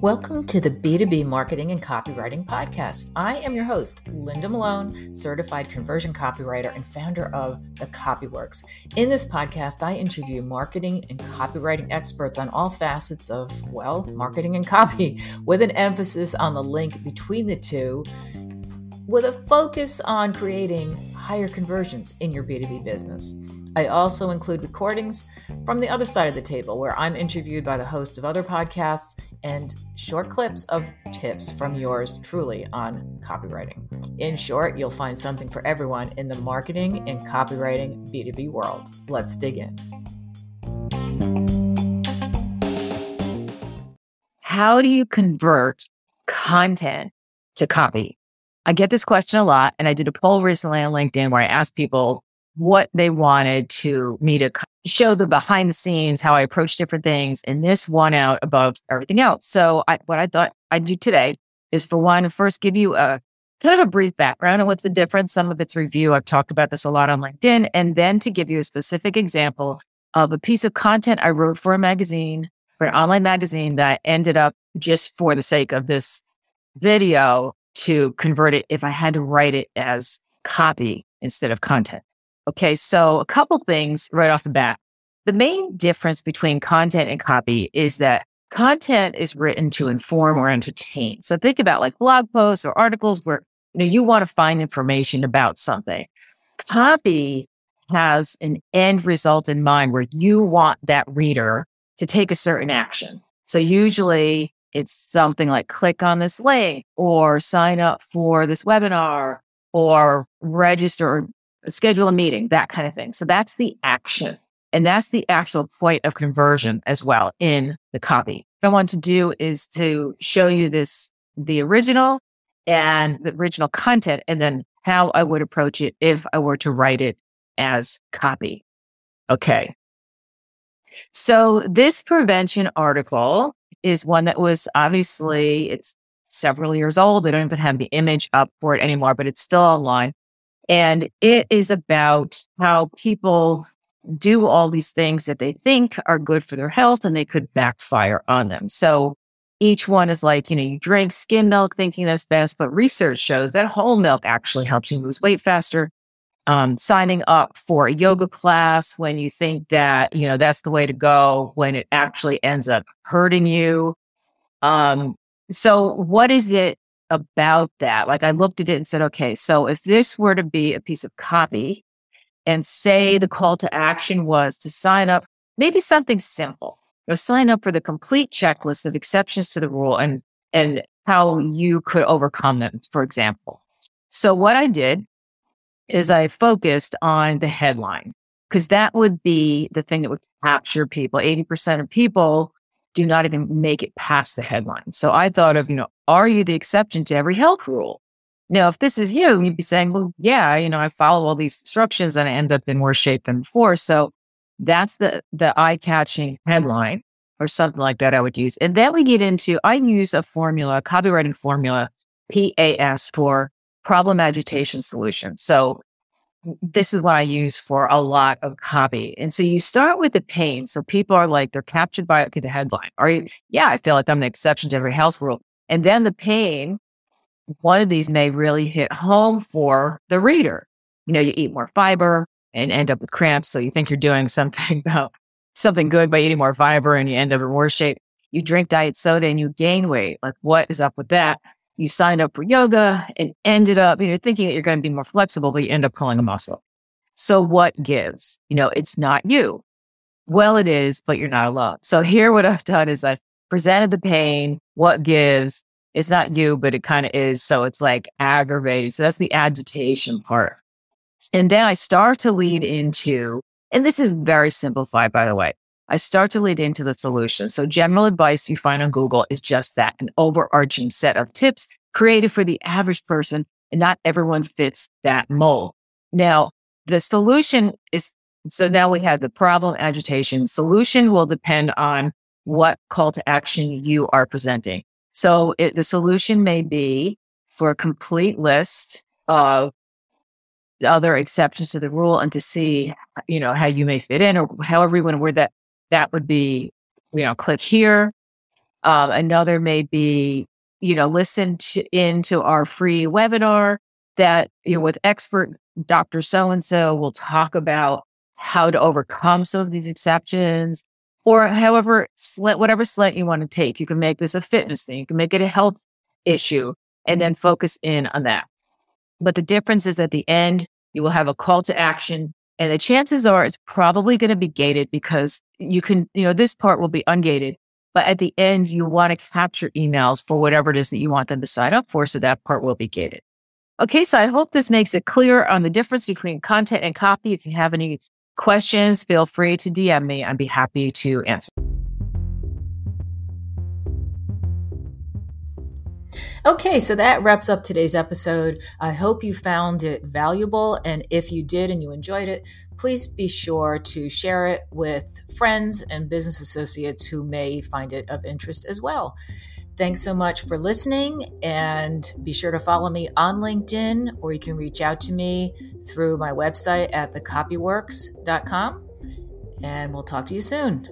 Welcome to the B2B Marketing and Copywriting Podcast. I am your host, Linda Malone, certified conversion copywriter and founder of The Copy Worx. In this podcast, I interview marketing and copywriting experts on all facets of, well, marketing and copy, with an emphasis on the link between the two, with a focus on creating higher conversions in your B2B business. I also include recordings from the other side of the table where I'm interviewed by the host of other podcasts and short clips of tips from yours truly on copywriting. In short, you'll find something for everyone in the marketing and copywriting B2B world. Let's dig in. How do you convert content to copy? I get this question a lot, and I did a poll recently on LinkedIn where I asked people what they wanted to me to show the behind the scenes, how I approach different things. And this won out above everything else. So I, what I thought I'd do today is for one, first give you a kind of a brief background on what's the difference. Some of it's review. I've talked about this a lot on LinkedIn. And then to give you a specific example of a piece of content I wrote for a magazine, for an online magazine that ended up just for the sake of this video to convert it if I had to write it as copy instead of content. Okay, so a couple things right off the bat. The main difference between content and copy is that content is written to inform or entertain. So think about like blog posts or articles where you know you want to find information about something. Copy has an end result in mind where you want that reader to take a certain action. So usually it's something like click on this link or sign up for this webinar or register or schedule a meeting, that kind of thing. So that's the action. And that's the actual point of conversion as well in the copy. What I want to do is to show you this, the original and the original content, and then how I would approach it if I were to write it as copy. Okay. So this prevention article is one that was obviously, it's several years old. They don't even have the image up for it anymore, but it's still online. And it is about how people do all these things that they think are good for their health and they could backfire on them. So each one is like, you know, you drink skim milk thinking that's best, but research shows that whole milk actually helps you lose weight faster. Um, signing up for a yoga class when you think that, you know, that's the way to go when it actually ends up hurting you. Um, so what is it about that. Like I looked at it and said, okay, so if this were to be a piece of copy and say the call to action was to sign up, maybe something simple, you know, sign up for the complete checklist of exceptions to the rule and, and how you could overcome them, for example. So what I did is I focused on the headline because that would be the thing that would capture people. 80% of people do not even make it past the headline. So I thought of, you know, are you the exception to every health rule? Now, if this is you, you'd be saying, well, yeah, you know, I follow all these instructions and I end up in worse shape than before. So that's the, the eye catching headline or something like that I would use. And then we get into, I use a formula, copywriting formula, PAS for problem agitation solution. So this is what I use for a lot of copy. And so you start with the pain. So people are like, they're captured by okay, the headline. You, yeah, I feel like I'm the exception to every health rule. And then the pain, one of these may really hit home for the reader. You know, you eat more fiber and end up with cramps. So you think you're doing something about something good by eating more fiber and you end up in worse shape. You drink diet soda and you gain weight. Like, what is up with that? You signed up for yoga and ended up, you know, thinking that you're going to be more flexible, but you end up pulling a muscle. So what gives? You know, it's not you. Well, it is, but you're not alone. So here, what I've done is I've presented the pain, what gives. It's not you, but it kind of is. So it's like aggravated. So that's the agitation part. And then I start to lead into, and this is very simplified, by the way. I start to lead into the solution. So general advice you find on Google is just that, an overarching set of tips created for the average person and not everyone fits that mold. Now, the solution is, so now we have the problem agitation. Solution will depend on what call to action you are presenting. So it, the solution may be for a complete list of other exceptions to the rule and to see, you know, how you may fit in or however you want to word that, that would be, you know, click here. Um, another may be, you know, listen to, into our free webinar that, you know, with expert Dr. So and so will talk about how to overcome some of these exceptions or however slant, whatever slant you want to take. You can make this a fitness thing. You can make it a health issue and then focus in on that. But the difference is at the end, you will have a call to action. And the chances are it's probably going to be gated because you can, you know, this part will be ungated. But at the end, you want to capture emails for whatever it is that you want them to sign up for. So that part will be gated. Okay. So I hope this makes it clear on the difference between content and copy. If you have any questions, feel free to DM me. I'd be happy to answer. Okay, so that wraps up today's episode. I hope you found it valuable. And if you did and you enjoyed it, please be sure to share it with friends and business associates who may find it of interest as well. Thanks so much for listening, and be sure to follow me on LinkedIn, or you can reach out to me through my website at thecopyworx.com. And we'll talk to you soon.